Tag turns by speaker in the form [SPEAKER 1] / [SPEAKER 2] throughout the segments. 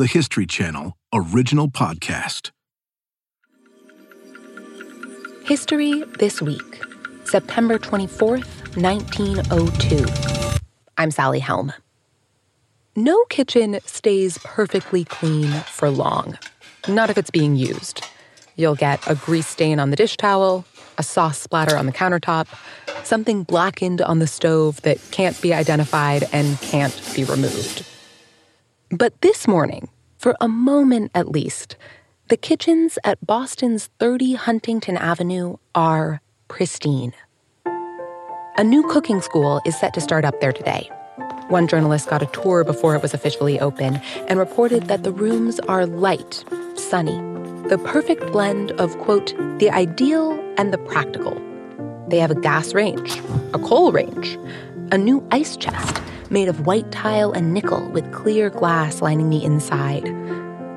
[SPEAKER 1] the History Channel original podcast.
[SPEAKER 2] History This Week, September 24th, 1902. I'm Sally Helm. No kitchen stays perfectly clean for long, not if it's being used. You'll get a grease stain on the dish towel, a sauce splatter on the countertop, something blackened on the stove that can't be identified and can't be removed. But this morning, for a moment at least, the kitchens at Boston's 30 Huntington Avenue are pristine. A new cooking school is set to start up there today. One journalist got a tour before it was officially open and reported that the rooms are light, sunny, the perfect blend of, quote, the ideal and the practical. They have a gas range, a coal range, a new ice chest made of white tile and nickel with clear glass lining the inside.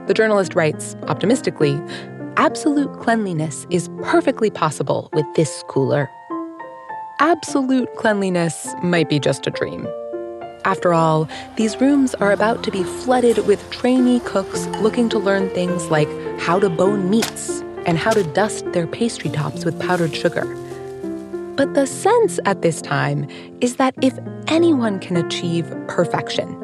[SPEAKER 2] The journalist writes, optimistically, absolute cleanliness is perfectly possible with this cooler. Absolute cleanliness might be just a dream. After all, these rooms are about to be flooded with trainee cooks looking to learn things like how to bone meats and how to dust their pastry tops with powdered sugar. But the sense at this time is that if anyone can achieve perfection,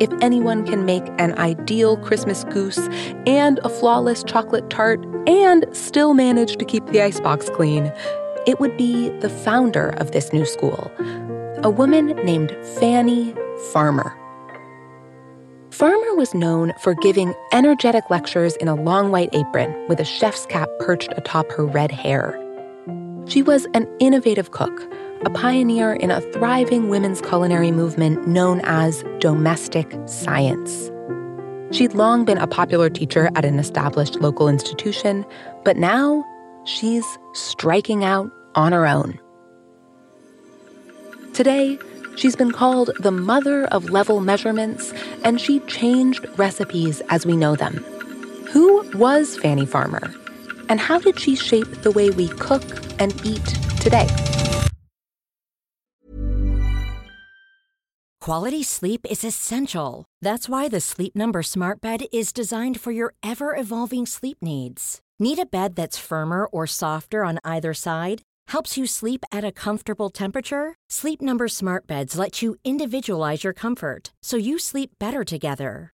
[SPEAKER 2] if anyone can make an ideal Christmas goose and a flawless chocolate tart and still manage to keep the icebox clean, it would be the founder of this new school, a woman named Fannie Farmer. Farmer was known for giving energetic lectures in a long white apron with a chef's cap perched atop her red hair. She was an innovative cook, a pioneer in a thriving women's culinary movement known as domestic science. She'd long been a popular teacher at an established local institution, but now she's striking out on her own. Today, she's been called the mother of level measurements, and she changed recipes as we know them. Who was Fannie Farmer? And how did she shape the way we cook and eat today?
[SPEAKER 3] Quality sleep is essential. That's why the Sleep Number Smart Bed is designed for your ever evolving sleep needs. Need a bed that's firmer or softer on either side? Helps you sleep at a comfortable temperature? Sleep Number Smart Beds let you individualize your comfort so you sleep better together.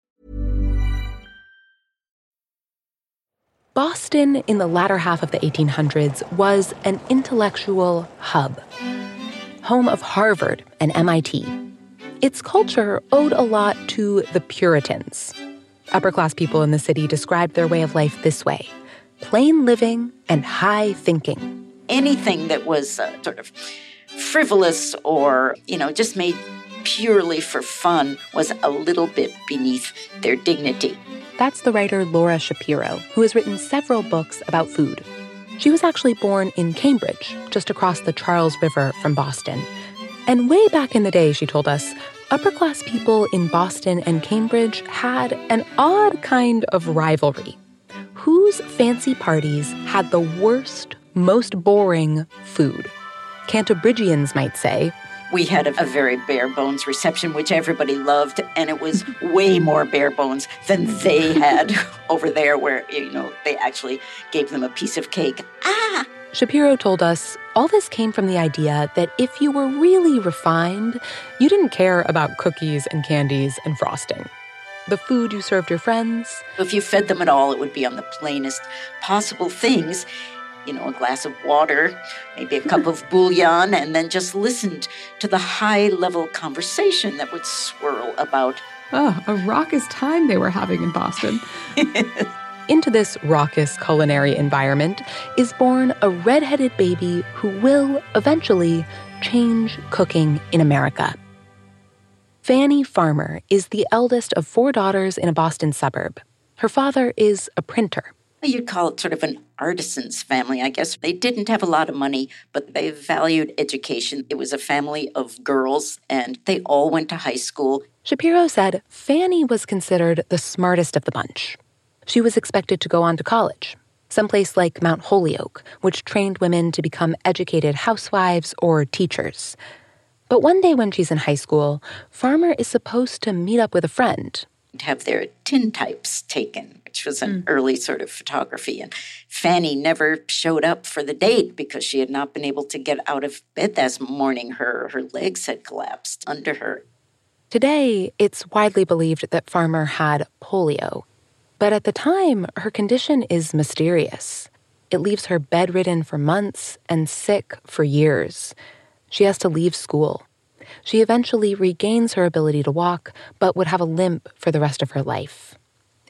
[SPEAKER 2] Boston in the latter half of the 1800s was an intellectual hub, home of Harvard and MIT. Its culture owed a lot to the Puritans. Upper class people in the city described their way of life this way plain living and high thinking.
[SPEAKER 4] Anything that was uh, sort of frivolous or, you know, just made purely for fun was a little bit beneath their dignity.
[SPEAKER 2] That's the writer Laura Shapiro, who has written several books about food. She was actually born in Cambridge, just across the Charles River from Boston. And way back in the day, she told us, upper class people in Boston and Cambridge had an odd kind of rivalry whose fancy parties had the worst, most boring food. Cantabrigians might say.
[SPEAKER 4] We had a, a very bare bones reception, which everybody loved, and it was way more bare bones than they had over there, where, you know, they actually gave them a piece of cake. Ah!
[SPEAKER 2] Shapiro told us all this came from the idea that if you were really refined, you didn't care about cookies and candies and frosting the food you served your friends.
[SPEAKER 4] If you fed them at all, it would be on the plainest possible things. You know, a glass of water, maybe a cup of bouillon, and then just listened to the high level conversation that would swirl about.
[SPEAKER 5] Oh, a raucous time they were having in Boston.
[SPEAKER 2] Into this raucous culinary environment is born a redheaded baby who will eventually change cooking in America. Fannie Farmer is the eldest of four daughters in a Boston suburb. Her father is a printer.
[SPEAKER 4] You'd call it sort of an artisan's family, I guess. They didn't have a lot of money, but they valued education. It was a family of girls, and they all went to high school.
[SPEAKER 2] Shapiro said Fannie was considered the smartest of the bunch. She was expected to go on to college, someplace like Mount Holyoke, which trained women to become educated housewives or teachers. But one day when she's in high school, Farmer is supposed to meet up with a friend.
[SPEAKER 4] Have their tintypes taken which was an mm. early sort of photography. And Fannie never showed up for the date because she had not been able to get out of bed that morning. Her, her legs had collapsed under her.
[SPEAKER 2] Today, it's widely believed that Farmer had polio. But at the time, her condition is mysterious. It leaves her bedridden for months and sick for years. She has to leave school. She eventually regains her ability to walk, but would have a limp for the rest of her life.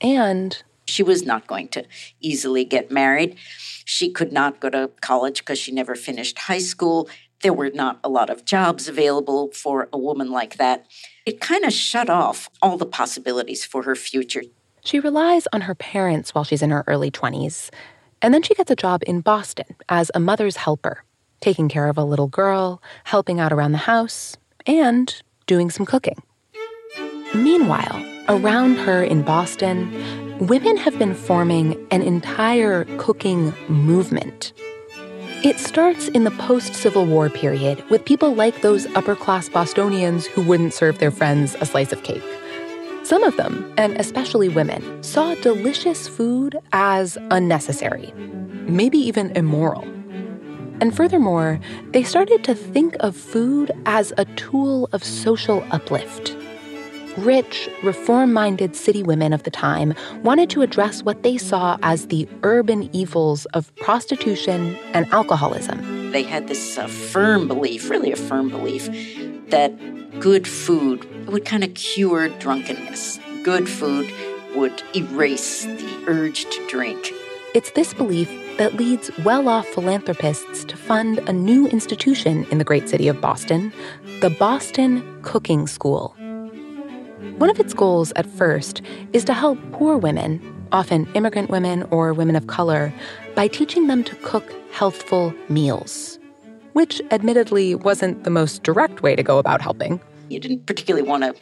[SPEAKER 2] And
[SPEAKER 4] she was not going to easily get married. She could not go to college because she never finished high school. There were not a lot of jobs available for a woman like that. It kind of shut off all the possibilities for her future.
[SPEAKER 2] She relies on her parents while she's in her early 20s. And then she gets a job in Boston as a mother's helper, taking care of a little girl, helping out around the house, and doing some cooking. Meanwhile, around her in Boston, women have been forming an entire cooking movement. It starts in the post Civil War period with people like those upper class Bostonians who wouldn't serve their friends a slice of cake. Some of them, and especially women, saw delicious food as unnecessary, maybe even immoral. And furthermore, they started to think of food as a tool of social uplift Rich, reform minded city women of the time wanted to address what they saw as the urban evils of prostitution and alcoholism.
[SPEAKER 4] They had this uh, firm belief, really a firm belief, that good food would kind of cure drunkenness. Good food would erase the urge to drink.
[SPEAKER 2] It's this belief that leads well off philanthropists to fund a new institution in the great city of Boston, the Boston Cooking School. One of its goals at first is to help poor women, often immigrant women or women of color, by teaching them to cook healthful meals, which admittedly wasn't the most direct way to go about helping.
[SPEAKER 4] You didn't particularly want to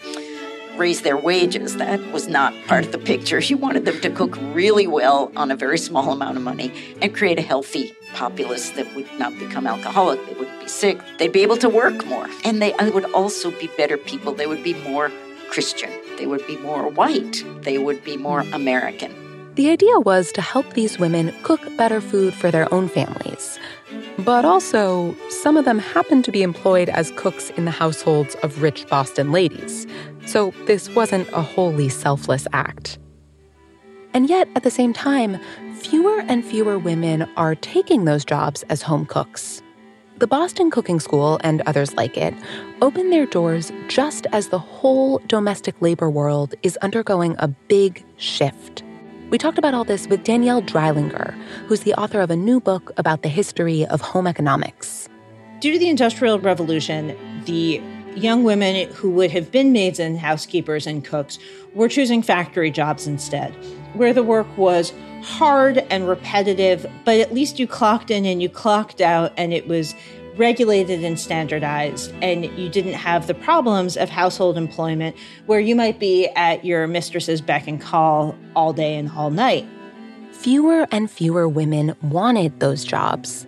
[SPEAKER 4] raise their wages. That was not part of the picture. You wanted them to cook really well on a very small amount of money and create a healthy populace that would not become alcoholic. They wouldn't be sick. They'd be able to work more. And they would also be better people. They would be more Christian. They would be more white. They would be more American.
[SPEAKER 2] The idea was to help these women cook better food for their own families. But also, some of them happened to be employed as cooks in the households of rich Boston ladies. So this wasn't a wholly selfless act. And yet, at the same time, fewer and fewer women are taking those jobs as home cooks. The Boston Cooking School and others like it open their doors just as the whole domestic labor world is undergoing a big shift. We talked about all this with Danielle Dreilinger, who's the author of a new book about the history of home economics.
[SPEAKER 6] Due to the Industrial Revolution, the young women who would have been maids and housekeepers and cooks were choosing factory jobs instead, where the work was hard and repetitive, but at least you clocked in and you clocked out, and it was regulated and standardized, and you didn't have the problems of household employment where you might be at your mistress's beck and call all day and all night.
[SPEAKER 2] Fewer and fewer women wanted those jobs.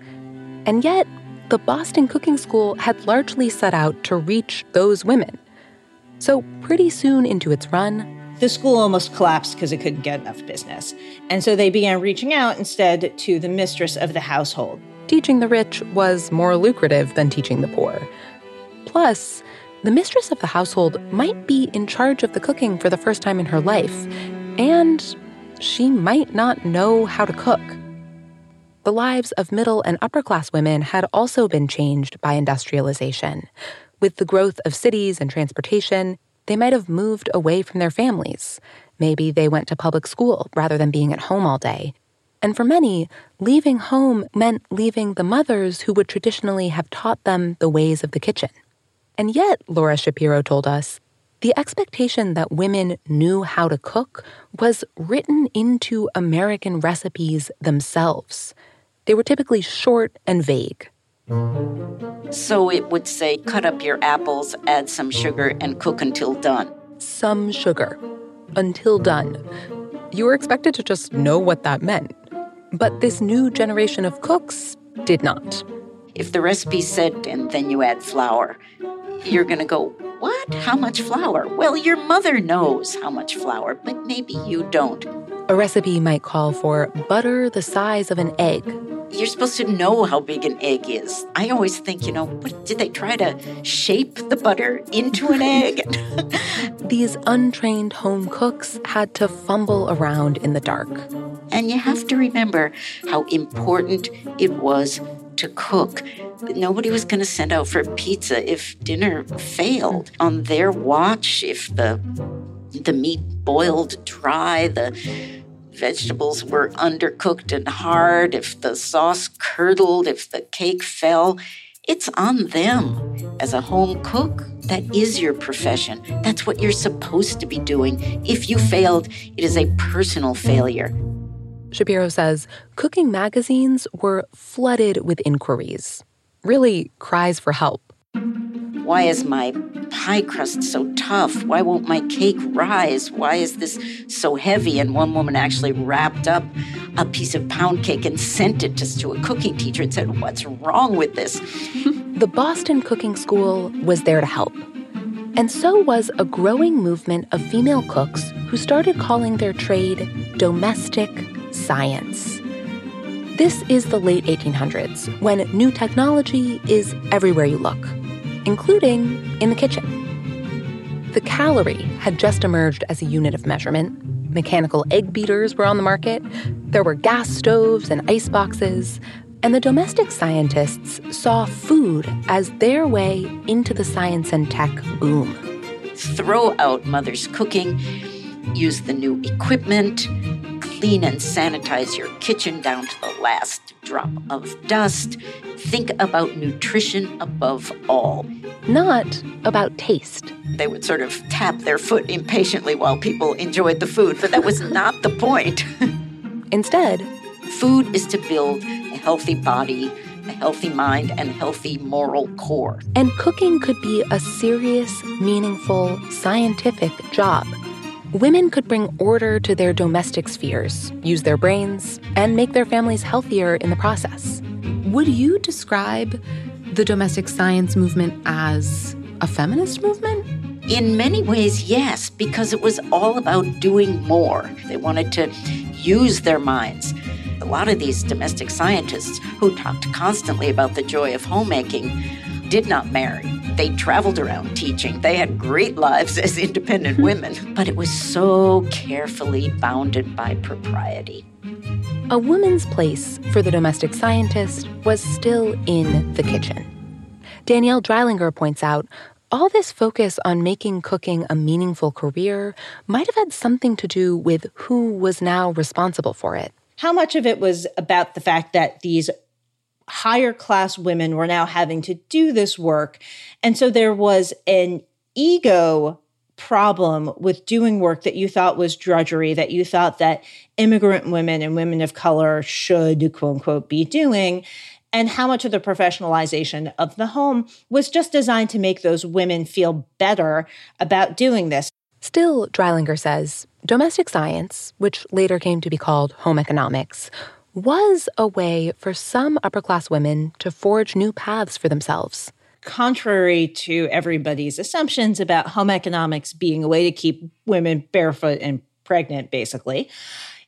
[SPEAKER 2] And yet, the Boston Cooking School had largely set out to reach those women. So, pretty soon into its run,
[SPEAKER 6] the school almost collapsed because it couldn't get enough business. And so they began reaching out instead to the mistress of the household.
[SPEAKER 2] Teaching the rich was more lucrative than teaching the poor. Plus, the mistress of the household might be in charge of the cooking for the first time in her life, and she might not know how to cook. The lives of middle and upper class women had also been changed by industrialization. With the growth of cities and transportation, they might have moved away from their families. Maybe they went to public school rather than being at home all day. And for many, leaving home meant leaving the mothers who would traditionally have taught them the ways of the kitchen. And yet, Laura Shapiro told us, the expectation that women knew how to cook was written into American recipes themselves. They were typically short and vague.
[SPEAKER 4] So it would say, cut up your apples, add some sugar, and cook until done.
[SPEAKER 2] Some sugar. Until done. You were expected to just know what that meant. But this new generation of cooks did not.
[SPEAKER 4] If the recipe said, and then you add flour, you're going to go, What? How much flour? Well, your mother knows how much flour, but maybe you don't.
[SPEAKER 2] A recipe might call for butter the size of an egg.
[SPEAKER 4] You're supposed to know how big an egg is. I always think, you know, what, did they try to shape the butter into an egg?
[SPEAKER 2] These untrained home cooks had to fumble around in the dark.
[SPEAKER 4] And you have to remember how important it was to cook. Nobody was going to send out for pizza if dinner failed. On their watch, if the the meat boiled dry, the vegetables were undercooked and hard, if the sauce curdled, if the cake fell, it's on them. As a home cook, that is your profession. That's what you're supposed to be doing. If you failed, it is a personal failure.
[SPEAKER 2] Shapiro says cooking magazines were flooded with inquiries, really cries for help.
[SPEAKER 4] Why is my pie crust so tough? Why won't my cake rise? Why is this so heavy? And one woman actually wrapped up a piece of pound cake and sent it just to a cooking teacher and said, What's wrong with this?
[SPEAKER 2] the Boston Cooking School was there to help. And so was a growing movement of female cooks who started calling their trade domestic science. This is the late 1800s, when new technology is everywhere you look, including in the kitchen. The calorie had just emerged as a unit of measurement. Mechanical egg beaters were on the market. There were gas stoves and ice boxes. And the domestic scientists saw food as their way into the science and tech boom.
[SPEAKER 4] Throw out mother's cooking, use the new equipment, clean and sanitize your kitchen down to the last drop of dust. Think about nutrition above all.
[SPEAKER 2] Not about taste.
[SPEAKER 4] They would sort of tap their foot impatiently while people enjoyed the food, but that was not the point.
[SPEAKER 2] Instead,
[SPEAKER 4] food is to build a healthy body, a healthy mind, and a healthy moral core.
[SPEAKER 2] And cooking could be a serious, meaningful, scientific job. Women could bring order to their domestic spheres, use their brains, and make their families healthier in the process.
[SPEAKER 5] Would you describe the domestic science movement as a feminist movement?
[SPEAKER 4] In many ways, yes, because it was all about doing more. They wanted to use their minds. A lot of these domestic scientists who talked constantly about the joy of homemaking did not marry. They traveled around teaching. They had great lives as independent hmm. women, but it was so carefully bounded by propriety.
[SPEAKER 2] A woman's place for the domestic scientist was still in the kitchen. Danielle Dreilinger points out all this focus on making cooking a meaningful career might have had something to do with who was now responsible for it.
[SPEAKER 6] How much of it was about the fact that these higher class women were now having to do this work. And so there was an ego problem with doing work that you thought was drudgery, that you thought that immigrant women and women of color should, quote unquote, be doing. And how much of the professionalization of the home was just designed to make those women feel better about doing this.
[SPEAKER 2] Still, Dreilinger says, domestic science, which later came to be called home economics, was a way for some upper class women to forge new paths for themselves.
[SPEAKER 6] Contrary to everybody's assumptions about home economics being a way to keep women barefoot and pregnant, basically,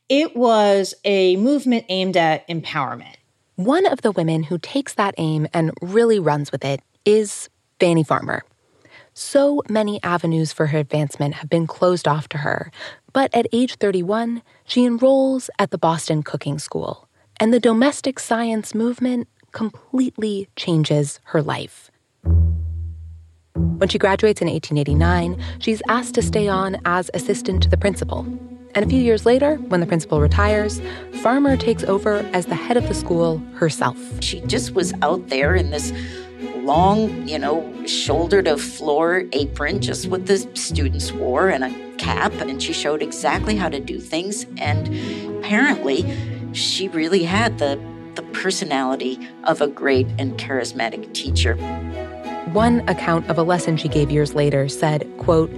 [SPEAKER 6] it was a movement aimed at empowerment.
[SPEAKER 2] One of the women who takes that aim and really runs with it is Fannie Farmer. So many avenues for her advancement have been closed off to her, but at age 31, she enrolls at the Boston Cooking School, and the domestic science movement completely changes her life. When she graduates in 1889, she's asked to stay on as assistant to the principal. And a few years later, when the principal retires, Farmer takes over as the head of the school herself.
[SPEAKER 4] She just was out there in this long, you know, shoulder to floor apron, just what the students wore, and a cap. And she showed exactly how to do things. And apparently, she really had the, the personality of a great and charismatic teacher.
[SPEAKER 2] One account of a lesson she gave years later said, quote,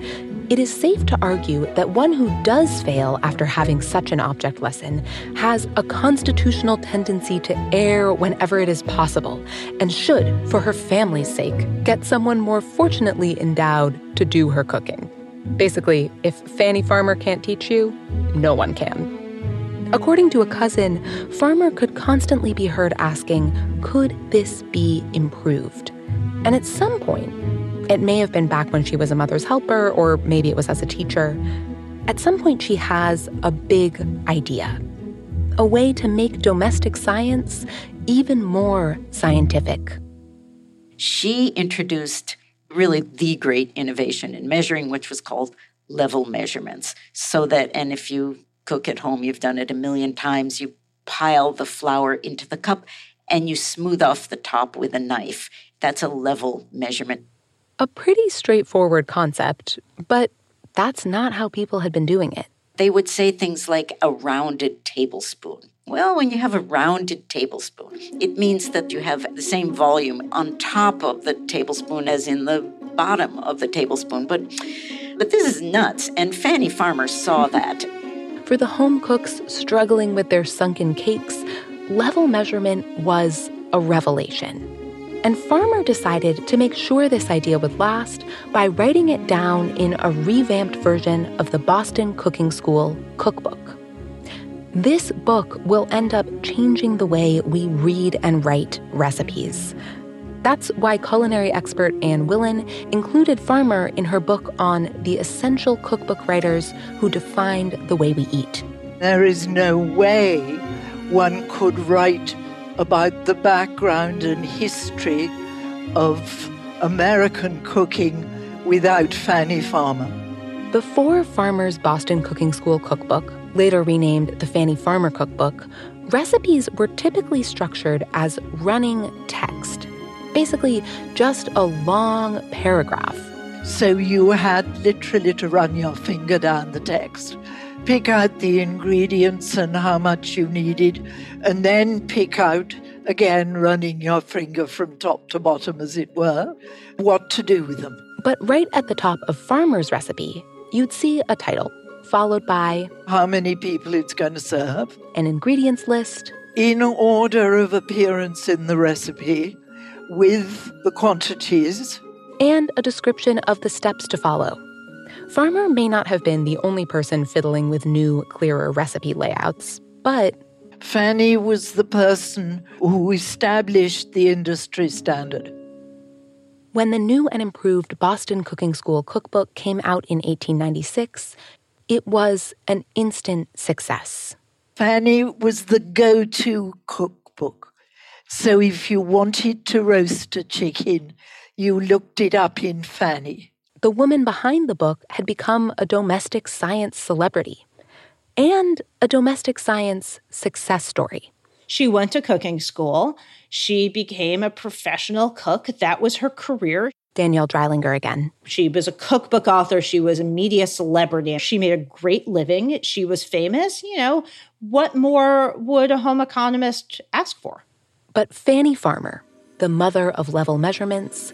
[SPEAKER 2] it is safe to argue that one who does fail after having such an object lesson has a constitutional tendency to err whenever it is possible and should, for her family's sake, get someone more fortunately endowed to do her cooking. Basically, if Fannie Farmer can't teach you, no one can. According to a cousin, Farmer could constantly be heard asking, Could this be improved? And at some point, it may have been back when she was a mother's helper, or maybe it was as a teacher. At some point, she has a big idea a way to make domestic science even more scientific.
[SPEAKER 4] She introduced really the great innovation in measuring, which was called level measurements. So that, and if you cook at home, you've done it a million times, you pile the flour into the cup and you smooth off the top with a knife. That's a level measurement.
[SPEAKER 2] A pretty straightforward concept, but that's not how people had been doing it.
[SPEAKER 4] They would say things like a rounded tablespoon. Well, when you have a rounded tablespoon, it means that you have the same volume on top of the tablespoon as in the bottom of the tablespoon. But but this is nuts, and Fannie Farmer saw that.
[SPEAKER 2] For the home cooks struggling with their sunken cakes, level measurement was a revelation. And Farmer decided to make sure this idea would last by writing it down in a revamped version of the Boston Cooking School cookbook. This book will end up changing the way we read and write recipes. That's why culinary expert Anne Willan included Farmer in her book on the essential cookbook writers who defined the way we eat.
[SPEAKER 7] There is no way one could write about the background and history of American cooking without Fannie Farmer.
[SPEAKER 2] Before Farmer's Boston Cooking School cookbook, later renamed the Fannie Farmer Cookbook, recipes were typically structured as running text. Basically, just a long paragraph.
[SPEAKER 7] So you had literally to run your finger down the text pick out the ingredients and how much you needed, and then pick out, again, running your finger from top to bottom, as it were, what to do with them.
[SPEAKER 2] But right at the top of Farmer's recipe, you'd see a title, followed by
[SPEAKER 7] how many people it's going to serve,
[SPEAKER 2] an ingredients list,
[SPEAKER 7] in order of appearance in the recipe, with the quantities,
[SPEAKER 2] and a description of the steps to follow Farmer may not have been the only person fiddling with new, clearer recipe layouts, but
[SPEAKER 7] Fannie was the person who established the industry standard.
[SPEAKER 2] When the new and improved Boston Cooking School cookbook came out in 1896, it was an instant success.
[SPEAKER 7] Fannie was the go to cookbook. So if you wanted to roast a chicken, you looked it up in Fannie
[SPEAKER 2] the woman behind the book had become a domestic science celebrity and a domestic science success story.
[SPEAKER 6] She went to cooking school. She became a professional cook. That was her career.
[SPEAKER 2] Danielle Dreilinger again.
[SPEAKER 6] She was a cookbook author. She was a media celebrity. She made a great living. She was famous. You know, what more would a home economist ask for?
[SPEAKER 2] But Fannie Farmer, the mother of level measurements,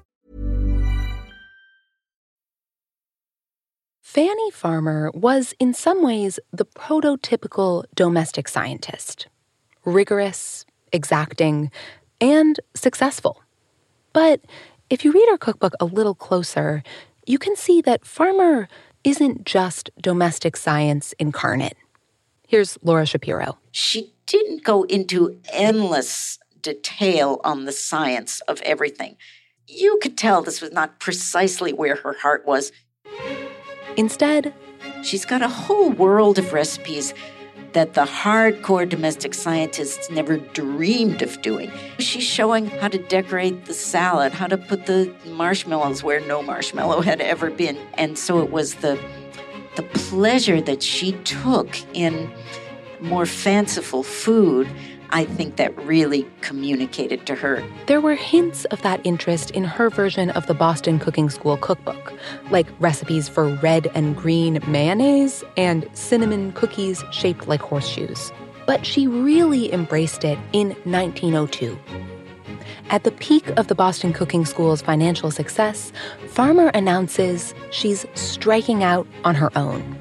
[SPEAKER 2] Fannie Farmer was, in some ways, the prototypical domestic scientist rigorous, exacting, and successful. But if you read her cookbook a little closer, you can see that Farmer isn't just domestic science incarnate. Here's Laura Shapiro.
[SPEAKER 4] She didn't go into endless detail on the science of everything. You could tell this was not precisely where her heart was.
[SPEAKER 2] Instead,
[SPEAKER 4] she's got a whole world of recipes that the hardcore domestic scientists never dreamed of doing. She's showing how to decorate the salad, how to put the marshmallows where no marshmallow had ever been. And so it was the the pleasure that she took in more fanciful food I think that really communicated to her.
[SPEAKER 2] There were hints of that interest in her version of the Boston Cooking School cookbook, like recipes for red and green mayonnaise and cinnamon cookies shaped like horseshoes. But she really embraced it in 1902. At the peak of the Boston Cooking School's financial success, Farmer announces she's striking out on her own.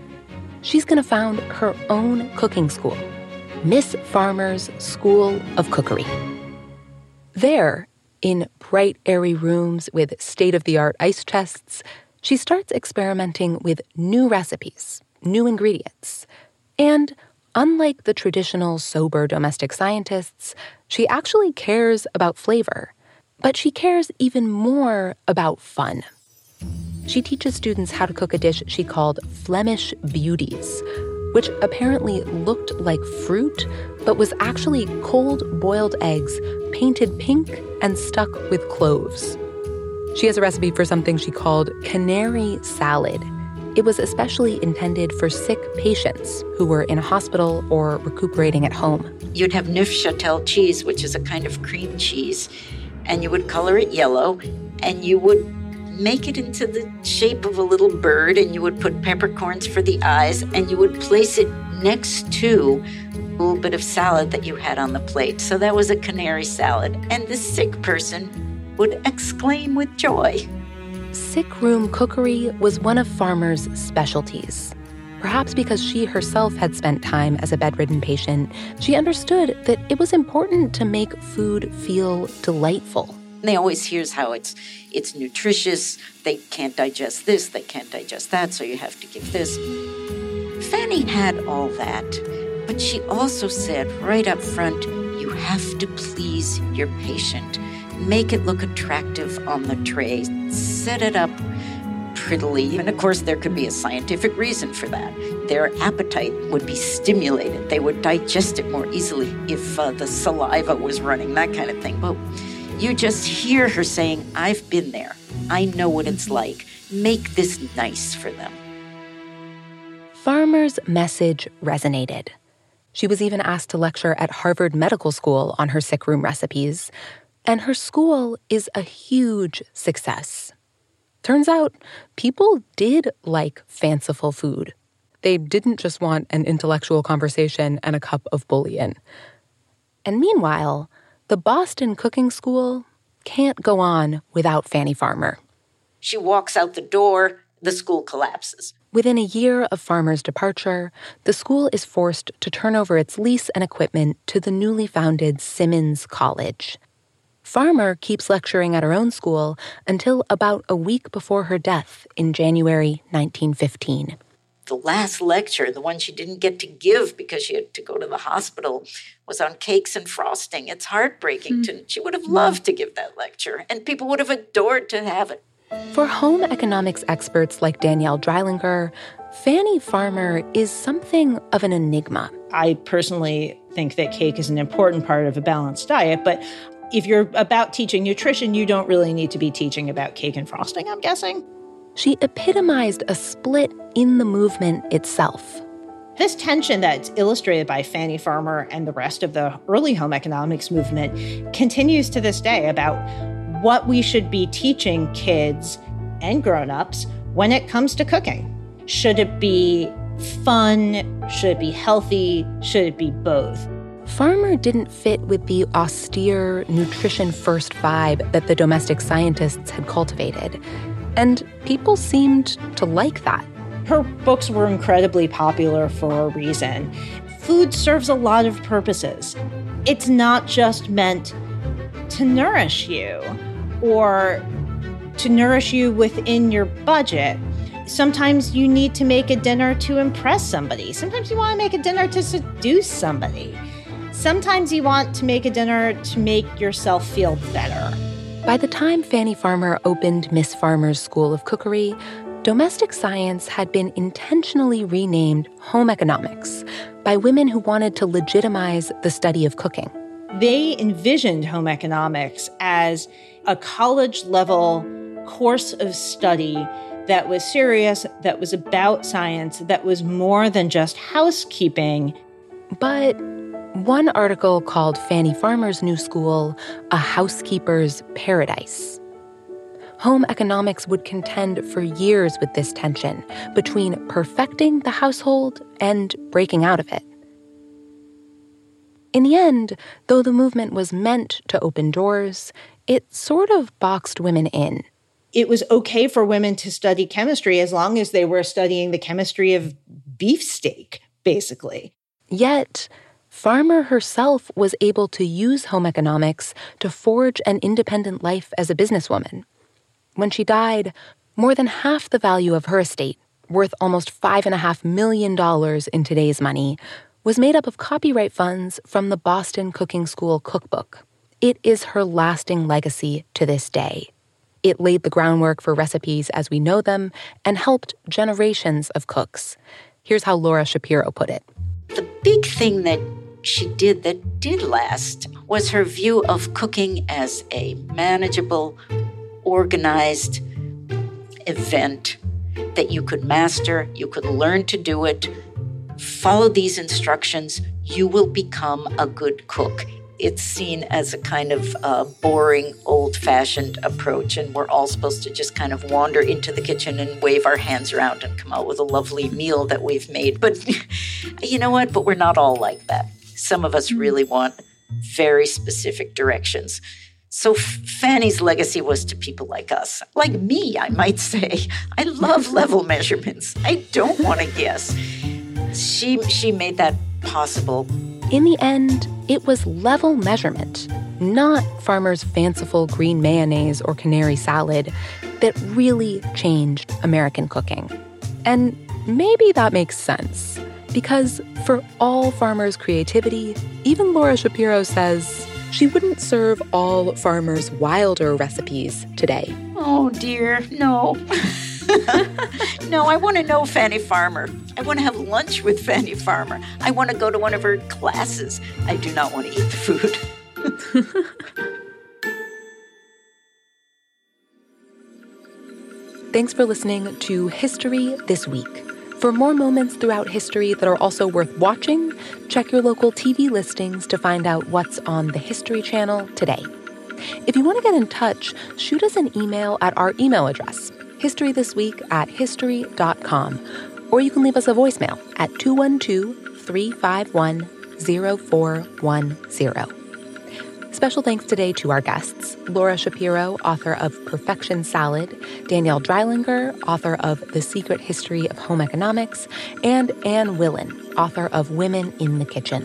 [SPEAKER 2] She's going to found her own cooking school Miss Farmer's School of Cookery. There, in bright, airy rooms with state of the art ice chests, she starts experimenting with new recipes, new ingredients. And unlike the traditional sober domestic scientists, she actually cares about flavor. But she cares even more about fun. She teaches students how to cook a dish she called Flemish Beauties, which apparently looked like fruit, but was actually cold boiled eggs painted pink and stuck with cloves. She has a recipe for something she called canary salad. It was especially intended for sick patients who were in a hospital or recuperating at home.
[SPEAKER 4] You'd have Neufchâtel cheese, which is a kind of cream cheese, and you would color it yellow, and you would make it into the shape of a little bird, and you would put peppercorns for the eyes, and you would place it next to a little bit of salad that you had on the plate. So that was a canary salad. And the sick person would exclaim with joy.
[SPEAKER 2] Sick room cookery was one of Farmer's specialties. Perhaps because she herself had spent time as a bedridden patient, she understood that it was important to make food feel delightful.
[SPEAKER 4] They always hears how it's it's nutritious. They can't digest this, they can't digest that, so you have to give this. Fannie had all that, but she also said right up front, you have to please your patient. Make it look attractive on the tray. Set it up prettily. And of course, there could be a scientific reason for that. Their appetite would be stimulated. They would digest it more easily if uh, the saliva was running, that kind of thing. But you just hear her saying, I've been there. I know what it's like. Make this nice for them.
[SPEAKER 2] Farmer's message resonated. She was even asked to lecture at Harvard Medical School on her sick room recipes, and her school is a huge success. Turns out, people did like fanciful food. They didn't just want an intellectual conversation and a cup of bouillon. And meanwhile, the Boston Cooking School can't go on without Fannie Farmer.
[SPEAKER 4] She walks out the door, the school collapses.
[SPEAKER 2] Within a year of Farmer's departure, the school is forced to turn over its lease and equipment to the newly founded Simmons College. Farmer keeps lecturing at her own school until about a week before her death in January 1915
[SPEAKER 4] the last lecture, the one she didn't get to give because she had to go to the hospital, was on cakes and frosting. It's heartbreaking. Mm. To, she would have loved to give that lecture, and people would have adored to have it.
[SPEAKER 2] For home economics experts like Danielle Dreilinger, Fannie Farmer is something of an enigma.
[SPEAKER 6] I personally think that cake is an important part of a balanced diet, but if you're about teaching nutrition, you don't really need to be teaching about cake and frosting, I'm guessing.
[SPEAKER 2] She epitomized a split in the movement itself.
[SPEAKER 6] This tension that's illustrated by Fannie Farmer and the rest of the early home economics movement continues to this day about what we should be teaching kids and grown-ups when it comes to cooking. Should it be fun? Should it be healthy? Should it be both?
[SPEAKER 2] Farmer didn't fit with the austere, nutrition first vibe that the domestic scientists had cultivated. And people seemed to like that.
[SPEAKER 6] Her books were incredibly popular for a reason. Food serves a lot of purposes. It's not just meant to nourish you or to nourish you within your budget. Sometimes you need to make a dinner to impress somebody. Sometimes you want to make a dinner to seduce somebody. Sometimes you want to make a dinner to make yourself feel better.
[SPEAKER 2] By the time Fannie Farmer opened Miss Farmer's School of Cookery, domestic science had been intentionally renamed home economics by women who wanted to legitimize the study of cooking.
[SPEAKER 6] They envisioned home economics as a college level course of study that was serious, that was about science, that was more than just housekeeping.
[SPEAKER 2] But one article called Fannie Farmer's New School a housekeeper's paradise. Home economics would contend for years with this tension between perfecting the household and breaking out of it. In the end, though the movement was meant to open doors, it sort of boxed women in.
[SPEAKER 6] It was okay for women to study chemistry as long as they were studying the chemistry of beefsteak, basically.
[SPEAKER 2] Yet, Farmer herself was able to use home economics to forge an independent life as a businesswoman. When she died, more than half the value of her estate, worth almost $5.5 million in today's money, was made up of copyright funds from the Boston Cooking School cookbook. It is her lasting legacy to this day. It laid the groundwork for recipes as we know them and helped generations of cooks. Here's how Laura Shapiro put it
[SPEAKER 4] The big thing that she did that did last was her view of cooking as a manageable, organized event that you could master, you could learn to do it, follow these instructions, you will become a good cook. It's seen as a kind of uh, boring, old fashioned approach, and we're all supposed to just kind of wander into the kitchen and wave our hands around and come out with a lovely meal that we've made. But you know what? But we're not all like that. Some of us mm-hmm. really want very specific directions. So Fannie's legacy was to people like us, like me, I might say. I love level measurements. I don't want to guess. She she made that possible.
[SPEAKER 2] In the end, it was level measurement, not Farmer's fanciful green mayonnaise or canary salad, that really changed American cooking. And maybe that makes sense. Because for all Farmer's creativity, even Laura Shapiro says she wouldn't serve all Farmer's wilder recipes today.
[SPEAKER 4] Oh dear, no. no, I want to know Fannie Farmer. I want to have lunch with Fannie Farmer. I want to go to one of her classes. I do not want to eat the food.
[SPEAKER 2] Thanks for listening to History This Week. For more moments throughout history that are also worth watching, check your local TV listings to find out what's on the History Channel today. If you want to get in touch, shoot us an email at our email address, historythisweek at history.com, or you can leave us a voicemail at 212 351 0410. Special thanks today to our guests Laura Shapiro, author of Perfection Salad, Danielle Dreilinger, author of The Secret History of Home Economics, and Anne Willan, author of Women in the Kitchen.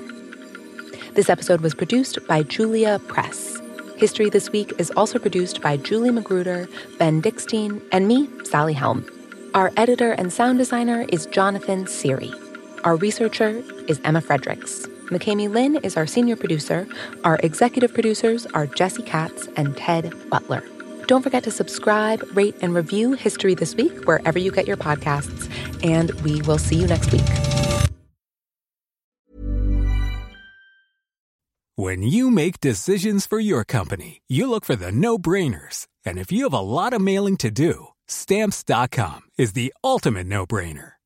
[SPEAKER 2] This episode was produced by Julia Press. History This Week is also produced by Julie Magruder, Ben Dickstein, and me, Sally Helm. Our editor and sound designer is Jonathan Seary. Our researcher is Emma Fredericks. McKamey Lynn is our senior producer. Our executive producers are Jesse Katz and Ted Butler. Don't forget to subscribe, rate, and review History This Week wherever you get your podcasts. And we will see you next week.
[SPEAKER 8] When you make decisions for your company, you look for the no brainers. And if you have a lot of mailing to do, stamps.com is the ultimate no brainer.